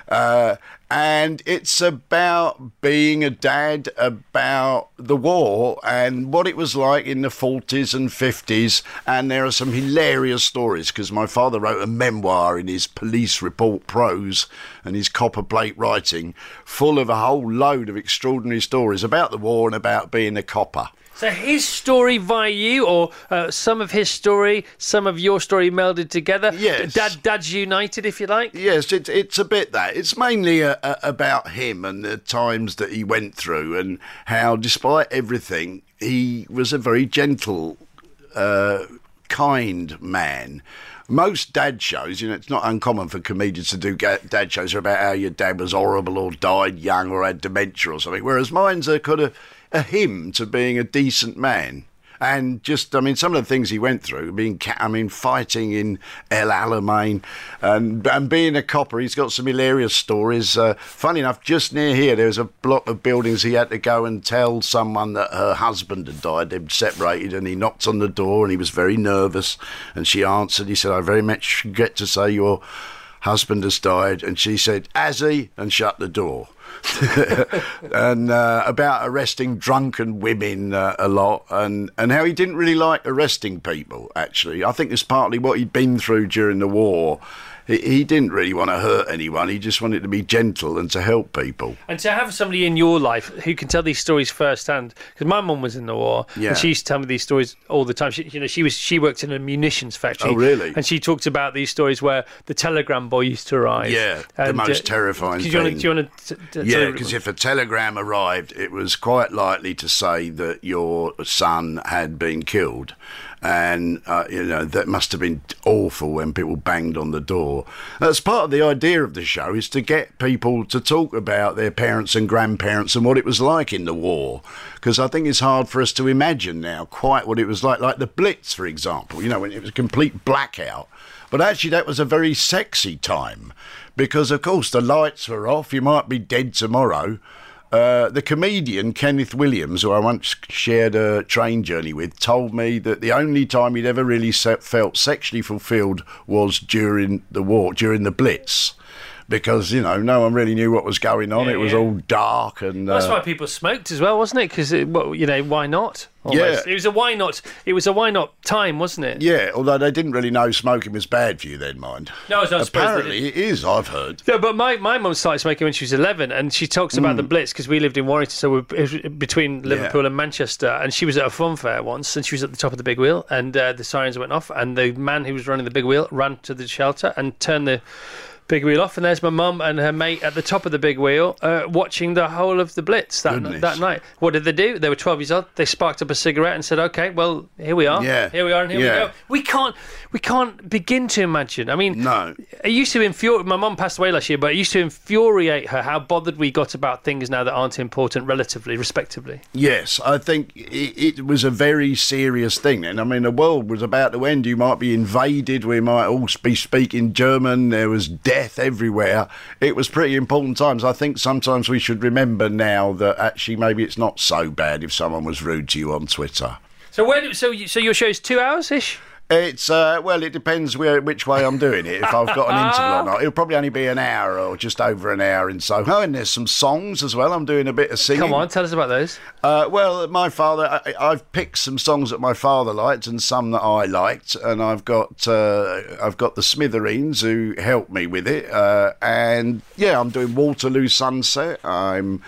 Uh, and it's about being a dad, about the war and what it was like in the 40s and 50s. And there are some hilarious stories because my father wrote a memoir in his police report prose and his copper plate writing, full of a whole load of extraordinary stories about the war and about being a copper. So his story via you, or uh, some of his story, some of your story melded together. Yes. Dad, Dad's united, if you like. Yes, it's it's a bit that. It's mainly uh uh about him and the times that he went through, and how, despite everything, he was a very gentle, uh, kind man. Most dad shows, you know, it's not uncommon for comedians to do dad shows are about how your dad was horrible or died young or had dementia or something. Whereas mine's a kind of a hymn to being a decent man. And just, I mean, some of the things he went through, being, I mean, fighting in El Alamein and, and being a copper, he's got some hilarious stories. Uh, funny enough, just near here, there was a block of buildings he had to go and tell someone that her husband had died. They'd separated, and he knocked on the door and he was very nervous. And she answered, he said, I very much regret to say your husband has died, and she said, "Has he?" and shut the door. and uh, about arresting drunken women uh, a lot, and, and how he didn't really like arresting people. Actually, I think it's partly what he'd been through during the war. He, he didn't really want to hurt anyone. He just wanted to be gentle and to help people. And to have somebody in your life who can tell these stories firsthand, because my mum was in the war, Yeah. and she used to tell me these stories all the time. She, you know, she was she worked in a munitions factory. Oh, really? And she talked about these stories where the telegram boy used to arrive. Yeah, the most uh, terrifying do you wanna- thing. do you want to? Yeah, because if a telegram arrived, it was quite likely to say that your son had been killed. And, uh, you know, that must have been awful when people banged on the door. That's part of the idea of the show is to get people to talk about their parents and grandparents and what it was like in the war. Because I think it's hard for us to imagine now quite what it was like. Like the Blitz, for example, you know, when it was a complete blackout. But actually, that was a very sexy time because, of course, the lights were off. You might be dead tomorrow. Uh, the comedian Kenneth Williams, who I once shared a train journey with, told me that the only time he'd ever really se- felt sexually fulfilled was during the war, during the Blitz. Because, you know, no one really knew what was going on. Yeah, it was yeah. all dark and. That's uh, why people smoked as well, wasn't it? Because well, you know, why not? Almost. Yeah. It was a why not. It was a why not time, wasn't it? Yeah, although they didn't really know smoking was bad for you then, mind. No, I don't Apparently it is, I've heard. Yeah, but my, my mum started smoking when she was 11, and she talks about the Blitz because we lived in Warrington, so we're between Liverpool and Manchester. And she was at a fun fair once, and she was at the top of the big wheel, and uh, the sirens went off, and the man who was running the big wheel ran to the shelter and turned the big wheel off, and there's my mum and her mate at the top of the big wheel uh, watching the whole of the Blitz that, Goodness. that night. What did they do? They were 12 years old. They sparked up a cigarette and said, "Okay, well, here we are. Yeah. Here we are, and here Yeah. we go." We can't, we can't begin to imagine. I mean, No. it used to infuriate. My mum passed away last year, but it used to infuriate her how bothered we got about things now that aren't important, relatively, respectively. Yes, I think it, it was a very serious thing. And I mean, the world was about to end. You might be invaded. We might all be speaking German. There was death everywhere. It was pretty important times. I think sometimes we should remember now that actually maybe it's not so bad if someone was rude to you on Twitter. So where? Do, so you, so your two hours ish. It's uh, well, it depends where which way I'm doing it. If I've got an interval or not, it'll probably only be an hour or just over an hour in Soho. And there's some songs as well. I'm doing a bit of singing. Come on, tell us about those. Uh, well, my father, I, I've picked some songs that my father liked and some that I liked, and I've got uh, I've got the Smithereens who helped me with it, uh, and yeah, I'm doing Waterloo Sunset. I'm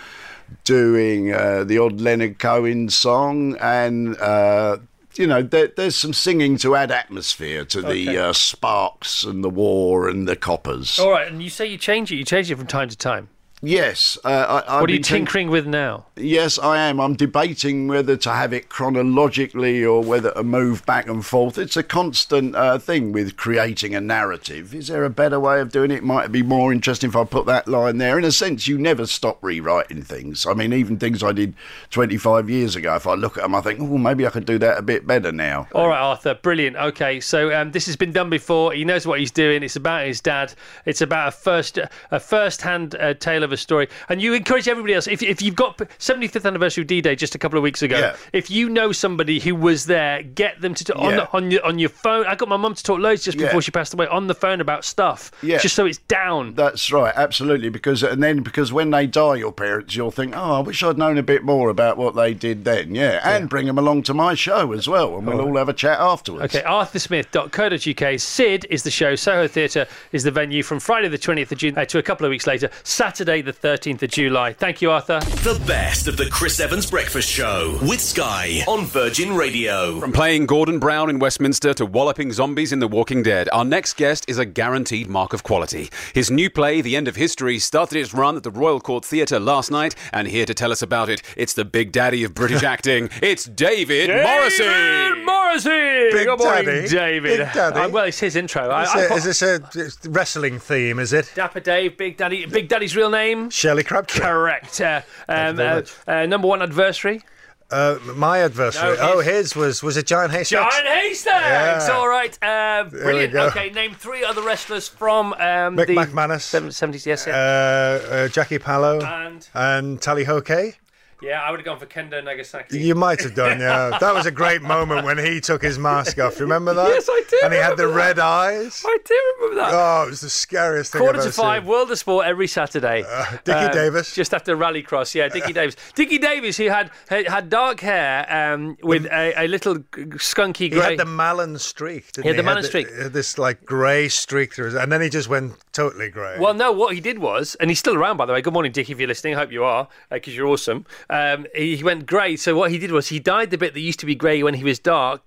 doing uh, the odd Leonard Cohen song, and uh, you know, there, there's some singing to add atmosphere to the Okay. uh, sparks and the war and the coppers. All right, and you say you change it. You change it from time to time. Yes, uh, I, what are you think- tinkering with now? Yes, I am. I'm debating whether to have it chronologically or whether to move back and forth. It's a constant uh, thing with creating a narrative. Is there a better way of doing it? Might it be more interesting if I put that line there? In a sense, you never stop rewriting things. I mean, even things I did 25 years ago, if I look at them, I think, oh, maybe I could do that a bit better now. All right, Arthur, brilliant. Okay, so um, this has been done before. He knows what he's doing. It's about his dad. It's about a first, a first-hand uh, tale of a story. And you encourage everybody else. If, if you've got 75th anniversary of D-Day just a couple of weeks ago, Yeah. if you know somebody who was there, get them to on Yeah. the, on your on your phone. I got my mum to talk loads just Yeah. before she passed away on the phone about stuff. Yeah. just so it's down. That's right, absolutely. Because and then because when they die, your parents, you'll think, oh, I wish I'd known a bit more about what they did then. Yeah, and bring them along to my show as well, and we'll all have a chat afterwards. Okay, arthursmith.co.uk. Sid is the show. Soho Theatre is the venue from Friday the 20th of June uh, to a couple of weeks later, Saturday the 13th of July. Thank you, Arthur. The best of the Chris Evans Breakfast Show with Sky on Virgin Radio. From playing Gordon Brown in Westminster to walloping zombies in The Walking Dead, our next guest is a guaranteed mark of quality. His new play, The End of History, started its run at the Royal Court Theatre last night, and here to tell us about it, it's the big daddy of British acting. It's David, Morrissey. David Morrissey! Big Good morning, Daddy. David. Big Daddy. Uh, well, it's his intro. Is, I it- put- is this a wrestling theme? Is it? Dapper Dave, Big Daddy. Big Daddy's real name? Shirley Crabtree. Correct. Uh, um, uh, uh, number one adversary? Uh, my adversary. No, oh, his- was was it Giant Haystacks? Giant Haystacks! Yeah. All right. Uh, brilliant. Okay, name three other wrestlers from um, Mick the McManus. 70s. Yes, yeah. Uh, uh, Jackie Pallo And? and Tally Ho Kaye. Yeah, I would have gone for Kendo Nagasaki. You might have done, yeah. That was a great moment when he took his mask off. Remember that? Yes, I do And he had the remember red eyes. I do remember that. Oh, it was the scariest thing Quarter I've to five, seen. World of Sport every Saturday. Dickie Um, Davies. just after Rallycross, yeah, Dickie Davies. Dickie Davies, who had had dark hair um, with a, a little skunky grey He had the Mallen streak, didn't He had the Had Mallen streak. This like grey streak through his, and then he just went totally grey. Well, no, what he did was, and he's still around, by the way. Good morning, Dick, if you're listening. I hope you are, because you're awesome. Um, he, he went grey. So what he did was he dyed the bit that used to be grey when he was dark.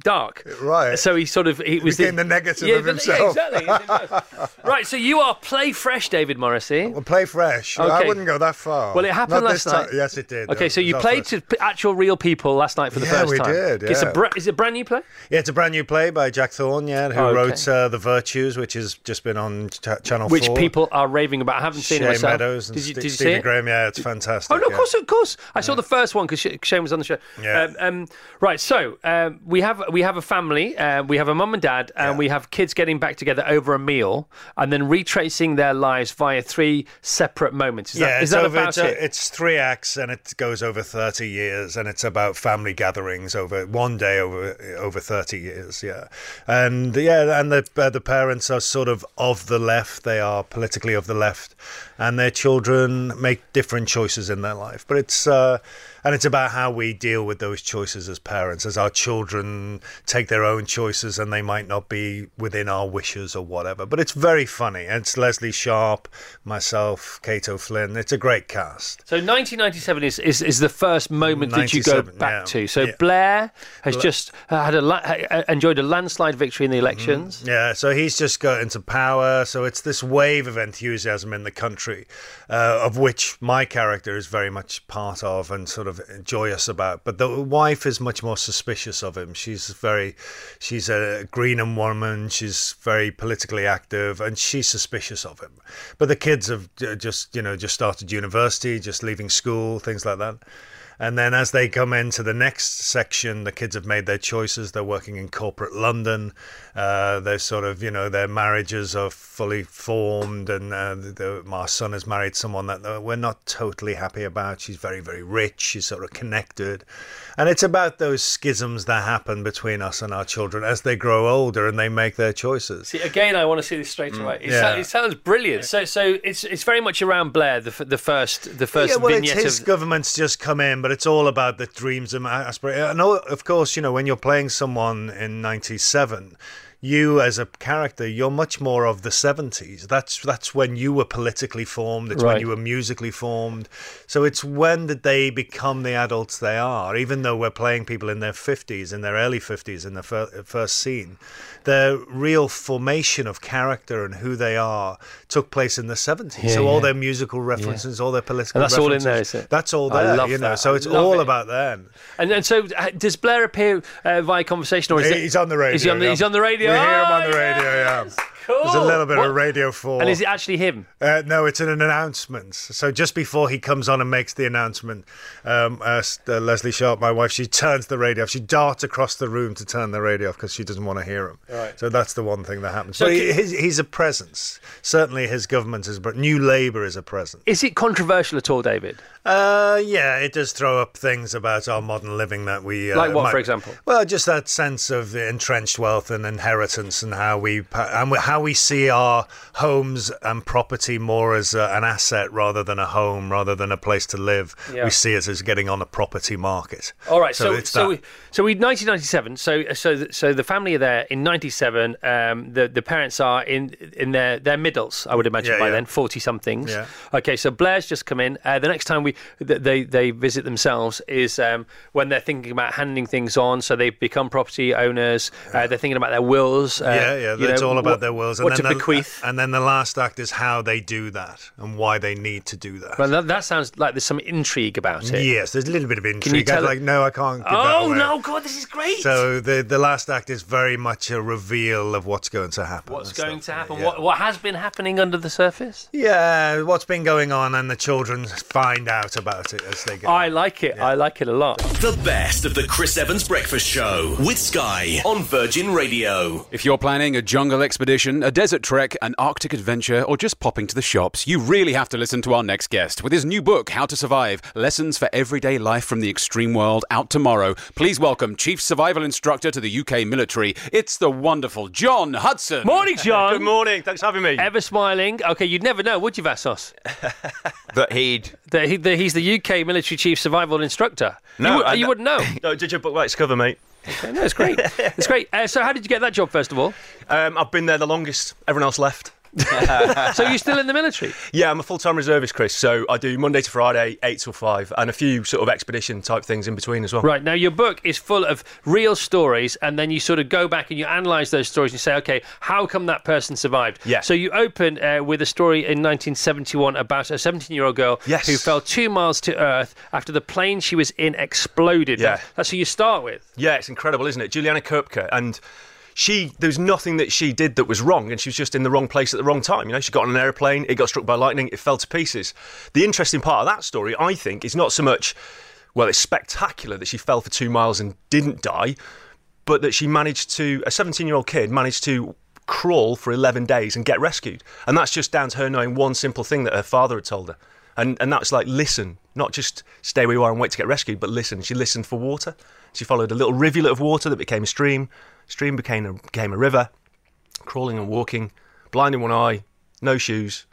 Dark, right? So he sort of he was became the negative yeah, of the- himself. Yeah, exactly. right. So you are play fresh, David Morrissey. Well, play fresh. I wouldn't go that far. Well, it happened Not last this time. night. Yes, it did. Okay, so you played to actual real people last night for the Yeah, first we time. did, It's a yeah. br- is it a brand new play? Yeah, it's a brand new play by Jack Thorne, yeah, who Oh, okay. wrote uh, The Virtues, which has just been on ch- Channel Which 4. people are raving about. I haven't seen it myself. Meadows and did you, did you see Stephen it? Graham, yeah, it's fantastic. Oh no, of yeah. course, of course. I saw the first one because Shane was on the show. Yeah. Um, um, right. So um, we have we have a family. Uh, we have a mum and dad, and we have kids getting back together over a meal, and then retracing their lives via three separate moments. Is yeah, that, is it's, that over, about it's, it? it's three acts and it goes over 30 years and it's about family gatherings over one day over over 30 years, yeah. And yeah, and the uh, the parents are sort of of the left, they are politically of the left and their children make different choices in their life. But it's uh and it's about how we deal with those choices as parents, as our children take their own choices and they might not be within our wishes or whatever. But it's very funny. And it's Lesley Sharp, myself, Kate O'Flynn. It's a great cast. So 1997 is, is, is the first moment that you go back yeah. to. So Yeah. Blair has Bla- just uh, had a la- uh, enjoyed a landslide victory in the elections. Yeah, so he's just got into power. So it's this wave of enthusiasm in the country, uh, of which my character is very much part of and sort of joyous about. But the wife is much more suspicious of him. She's very, she's a Greenham woman. She's very politically active, and she's suspicious of him. But the kids have just, you know, just started university, just leaving school, things like that. And then as they come into the next section, the kids have made their choices. They're working in corporate London. Uh, they're sort of, you know, their marriages are fully formed. And uh, the, the, my son has married someone that uh, we're not totally happy about. She's very, very rich. She's sort of connected. And it's about those schisms that happen between us and our children as they grow older and they make their choices. See, again, I want to see this straight away. It, Mm. yeah. so- it sounds brilliant. So, so it's it's very much around Blair, the, the first the first yeah, well, it's his of. government's just come in, but it's all about the dreams and aspirations. And all- of course, you know, when you're playing someone in '97, you as a character, you're much more of the '70s. That's that's when you were politically formed. It's when you were musically formed. So it's when did they become the adults they are? Even though we're playing people in their 50s, in their early 50s, in the fir- first scene, their real formation of character and who they are took place in the 70s. Yeah, so all their musical references, all their political And that's all in there, is it? That's all there, you know. that. So it's all it. about them. And and so uh, does Blair appear uh, via conversation or is it, He's on the radio. Is he on the, yeah. he's on the radio? We hear him Oh, on the oh, radio, yeah. Cool. There's a little bit What- of Radio 4. And is it actually him? Uh, no, it's an announcement. So just before he comes on and makes the announcement, um, uh, uh, Lesley Sharp, my wife, she turns the radio off. She darts across the room to turn the radio off because she doesn't want to hear him. Right. So that's the one thing that happens. So but he, he's, a presence. Certainly, his government is. But New Labour is a presence. Is it controversial at all, David? Uh, yeah, it does throw up things about our modern living that we uh, Like what, might- for example? Well, just that sense of entrenched wealth and inheritance, and how we and how we see our homes and property more as uh, an asset rather than a home, rather than a place to live. Yeah. We see it as getting on a property market. All right, so it's so we, so we 1997. So so th- so the family are there in 97. Um, the the parents are in in their their middles, I would imagine Yeah, by yeah. then, 40 somethings. Okay, so Blair's just come in. Uh, the next time we they they visit themselves is um, when they're thinking about handing things on. So they become property owners. Uh, they're thinking about their wills. Uh, yeah, yeah, it's know, all about what- their wills. What to the, bequeath. And then the last act is how they do that and why they need to do that. Well, that, that sounds like there's some intrigue about it. Yes, there's a little bit of intrigue. Can you tell like, no, I can't. Give that Oh away. no, God, this is great. So the the last act is very much a reveal of what's going to happen. What's going stuff. to happen? Yeah. What what has been happening under the surface? Yeah, what's been going on, and the children find out about it as they go. I like it. I like it a lot. The best of the Chris Evans Breakfast Show with Sky on Virgin Radio. If you're planning a jungle expedition vacation, a desert trek, an Arctic adventure, or just popping to the shops, you really have to listen to our next guest. With his new book, How to Survive Lessons for Everyday Life from the Extreme World, out tomorrow. Please welcome Chief Survival Instructor to the UK military. It's the wonderful John Hudson. Morning, John. Good morning. Thanks for having me. Ever smiling. Okay, you'd never know, would you, Vassos? That he'd. That he, that he's the UK military chief survival instructor. No, you, would, I- you wouldn't know. No, did your book rights cover, mate? Okay, no, it's great. It's great. Uh, so, how did you get that job, first of all? Um, I've been there the longest. Everyone else left. so, you're still in the military? Yeah, I'm a full-time reservist, Chris. So I do Monday to Friday, eight till five, and a few sort of expedition type things in between as well. Right. Now, your book is full of real stories, and then you sort of go back and you analyse those stories and you say, okay, how come that person survived? Yeah. So, you open uh, with a story in 1971 about a 17 year old girl Yes. who fell two miles to Earth after the plane she was in exploded. Yeah. That's who you start with. Yeah, it's incredible, isn't it? Juliane Koepcke and. She, there was nothing that she did that was wrong, and she was just in the wrong place at the wrong time. You know, she got on an aeroplane, it got struck by lightning, it fell to pieces. The interesting part of that story, I think, is not so much, well, it's spectacular that she fell for two miles and didn't die, but that she managed to, a 17 year old kid managed to crawl for 11 days and get rescued. And that's just down to her knowing one simple thing that her father had told her. And, and that's like, listen, not just stay where you are and wait to get rescued, but listen. She listened for water. She followed a little rivulet of water that became a stream. Stream became a, became a river. Crawling and walking, blind in one eye, no shoes,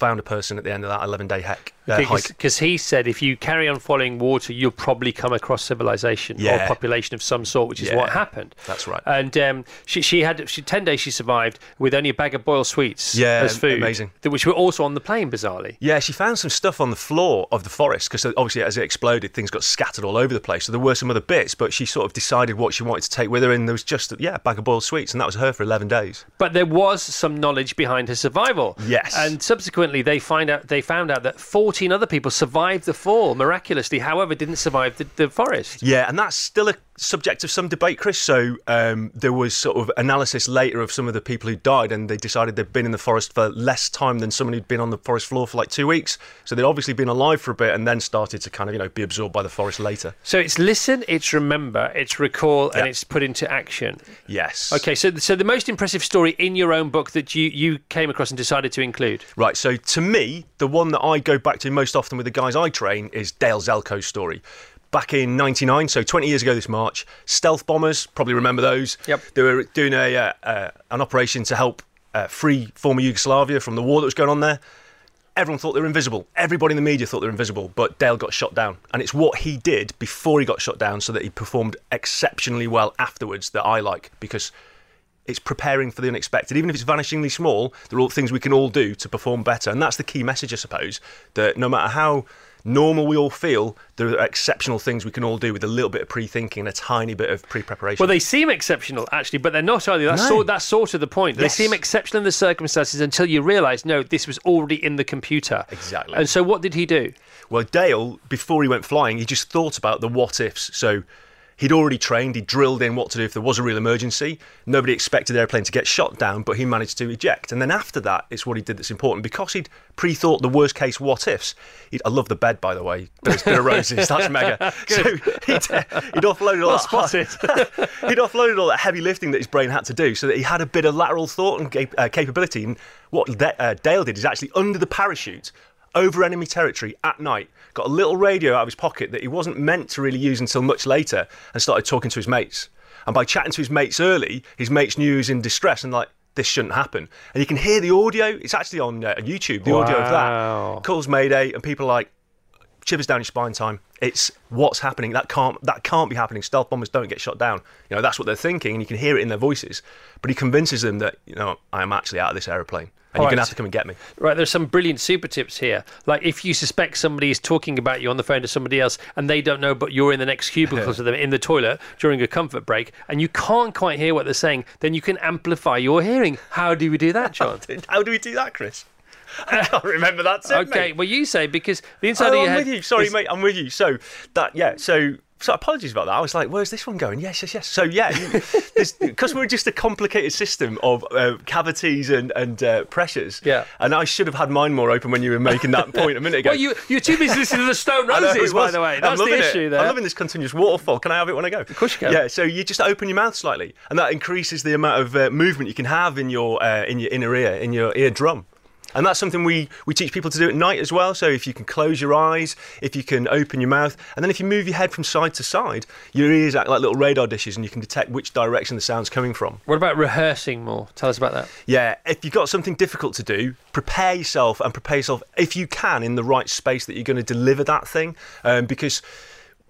found a person at the end of that 11 day heck, uh, hike. Because he said if you carry on following water, you'll probably come across civilization or population of some sort, which is Yeah. what happened. That's right. And um, she, she had she, 10 days she survived with only a bag of boiled sweets Yeah, as food. amazing. Which were also on the plane, bizarrely. Yeah, she found some stuff on the floor of the forest because obviously, as it exploded, things got scattered all over the place. So there were some other bits, but she sort of decided what she wanted to take with her, and there was just yeah, a bag of boiled sweets, and that was her for eleven days. But there was some knowledge behind her survival. Yes. And subsequently, they find out they found out that 14 other people survived the fall miraculously. However, didn't survive the, the forest. Yeah, and that's still a subject of some debate, Chris. So um, there was sort of analysis later of some of the people who died, and they decided they'd been in the forest for less time than someone who'd been on the forest floor for like two weeks. So they'd obviously been alive for a bit, and then started to kind of you know be absorbed by the forest later. So it's listen, it's remember, it's recall, and it's put into action. Yes. Okay, so so the most impressive story in your own book that you you came across and decided to include. Right, so to me, the one that I go back to most often with the guys I train is Dale Zelko's story. Back in '99, so 20 years ago this March, stealth bombers, probably remember those. Yep. They were doing a uh, uh, an operation to help uh, free former Yugoslavia from the war that was going on there. Everyone thought they were invisible. Everybody in the media thought they were invisible, but Dale got shot down. And it's what he did before he got shot down so that he performed exceptionally well afterwards that I like because it's preparing for the unexpected. Even if it's vanishingly small, there are all things we can all do to perform better. And that's the key message, I suppose, that no matter how normal we all feel, there are exceptional things we can all do with a little bit of pre-thinking and a tiny bit of pre-preparation. Well, they seem exceptional actually, but they're not. Are they? That's No. sort that's sort of the point. They seem exceptional in the circumstances until you realise no, this was already in the computer. Exactly. And so, what did he do? Well, Dale, before he went flying, he just thought about the what ifs. So he'd already trained, he drilled in what to do if there was a real emergency. Nobody expected the airplane to get shot down, but he managed to eject. And then after that, it's what he did that's important. Because he'd pre thought the worst case what ifs, he'd, I love the bed, by the way, but it's bit of roses, that's mega. So he'd, he'd offloaded all Well that spotted. he'd offloaded all that heavy lifting that his brain had to do so that he had a bit of lateral thought and cap- uh, capability. And what uh, Dale did is actually under the parachute over enemy territory at night, got a little radio out of his pocket that he wasn't meant to really use until much later, and started talking to his mates. And by chatting to his mates early, his mates knew he was in distress and like, this shouldn't happen. And you can hear the audio. It's actually on uh, YouTube, the audio of Wow. that. Calls Mayday, and people are like, shivers down your spine time. It's what's happening. That can't that can't be happening. Stealth bombers don't get shot down. You know, that's what they're thinking, and you can hear it in their voices. But he convinces them that, you know, I'm actually out of this aeroplane. And All you're going to have to come and get me. Right, there's some brilliant super tips here. Like if you suspect somebody is talking about you on the phone to somebody else and they don't know, but you're in the next cubicle to them in the toilet during a comfort break and you can't quite hear what they're saying, then you can amplify your hearing. How do we do that, John? How do we do that, Chris? I can't remember that okay, mate. well you say because the inside Oh, of your I'm head. with you. Sorry, is- mate. I'm with you. So that yeah. So so apologies about that. I was like, "Where's this one going?" Yes, yes, yes. So yeah, because we're just a complicated system of uh, cavities and and uh, pressures. Yeah. And I should have had mine more open when you were making that point a minute ago. Well, you you're too busy listening to the Stone Roses, by the way. That's the loving it. issue there. I'm loving this continuous waterfall. Can I have it when I go? Of course you can. Yeah, so you just open your mouth slightly, and that increases the amount of uh, movement you can have in your uh, in your inner ear, in your eardrum. And that's something we, we teach people to do at night as well. So if you can close your eyes, if you can open your mouth, and then if you move your head from side to side, your ears act like little radar dishes, and you can detect which direction the sound's coming from. What about rehearsing more? Tell us about that. Yeah, if you've got something difficult to do, prepare yourself and prepare yourself if you can in the right space that you're going to deliver that thing. Um, because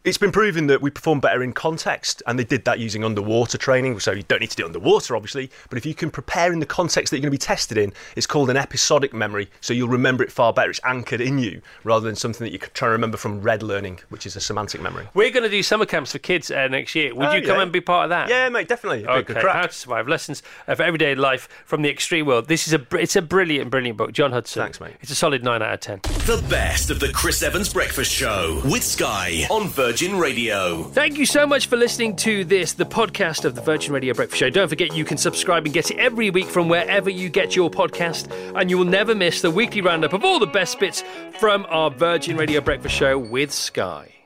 it's been proven that we perform better in context, and they did that using underwater training. So you don't need to do it underwater, obviously, but if you can prepare in the context that you're going to be tested in, it's called an episodic memory. So you'll remember it far better. It's anchored in you rather than something that you're trying to remember from red learning, which is a semantic memory. We're going to do summer camps for kids uh, next year. Would Oh, you come yeah. and be part of that? Yeah, mate, definitely. It'd be a good Okay, crack. How to Survive Lessons for Everyday Life from the Extreme World. This is a br- it's a brilliant, brilliant book. John Hudson. Thanks, mate. It's a solid nine out of ten. The best of the Chris Evans Breakfast Show with Sky on Virgin Radio. Thank you so much for listening to this, the podcast of the Virgin Radio Breakfast Show. Don't forget you can subscribe and get it every week from wherever you get your podcast, and you will never miss the weekly roundup of all the best bits from our Virgin Radio Breakfast Show with Sky.